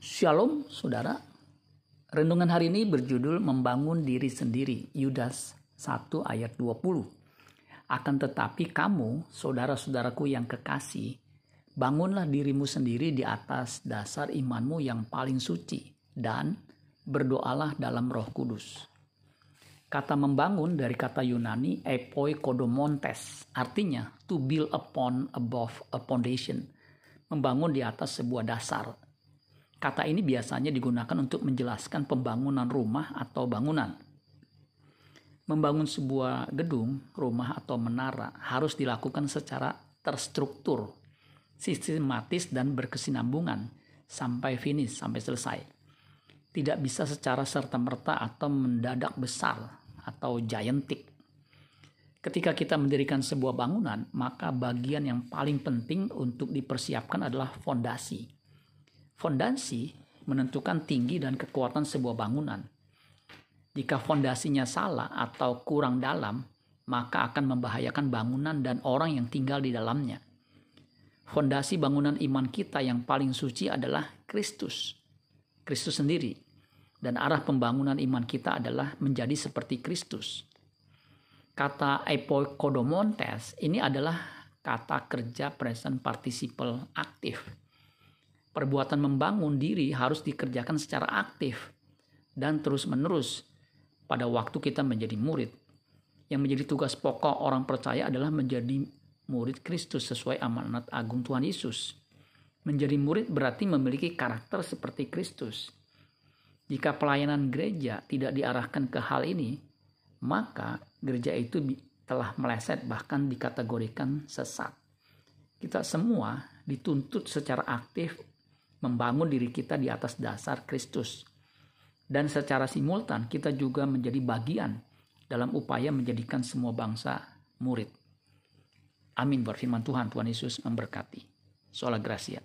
Shalom saudara. Renungan hari ini berjudul Membangun Diri Sendiri, Yudas 1 ayat 20. Akan tetapi kamu, saudara-saudaraku yang kekasih, bangunlah dirimu sendiri di atas dasar imanmu yang paling suci dan berdoalah dalam roh kudus. Kata membangun dari kata Yunani epoi kodomontes, artinya to build upon above a foundation, membangun di atas sebuah dasar. Kata ini biasanya digunakan untuk menjelaskan pembangunan rumah atau bangunan. Membangun sebuah gedung, rumah atau menara harus dilakukan secara terstruktur, sistematis dan berkesinambungan sampai finish, sampai selesai. Tidak bisa secara serta-merta atau mendadak besar atau giantic. Ketika kita mendirikan sebuah bangunan, maka bagian yang paling penting untuk dipersiapkan adalah fondasi. Fondasi menentukan tinggi dan kekuatan sebuah bangunan. Jika fondasinya salah atau kurang dalam, maka akan membahayakan bangunan dan orang yang tinggal di dalamnya. Fondasi bangunan iman kita yang paling suci adalah Kristus. Kristus sendiri dan arah pembangunan iman kita adalah menjadi seperti Kristus. Kata epoikodomontes ini adalah kata kerja present participle aktif. Perbuatan membangun diri harus dikerjakan secara aktif dan terus-menerus pada waktu kita menjadi murid. Yang menjadi tugas pokok orang percaya adalah menjadi murid Kristus sesuai amanat agung Tuhan Yesus. Menjadi murid berarti memiliki karakter seperti Kristus jika pelayanan gereja tidak diarahkan ke hal ini, maka gereja itu telah meleset bahkan dikategorikan sesat. Kita semua dituntut secara aktif membangun diri kita di atas dasar Kristus. Dan secara simultan kita juga menjadi bagian dalam upaya menjadikan semua bangsa murid. Amin berfirman Tuhan, Tuhan Yesus memberkati. Sola Gracia.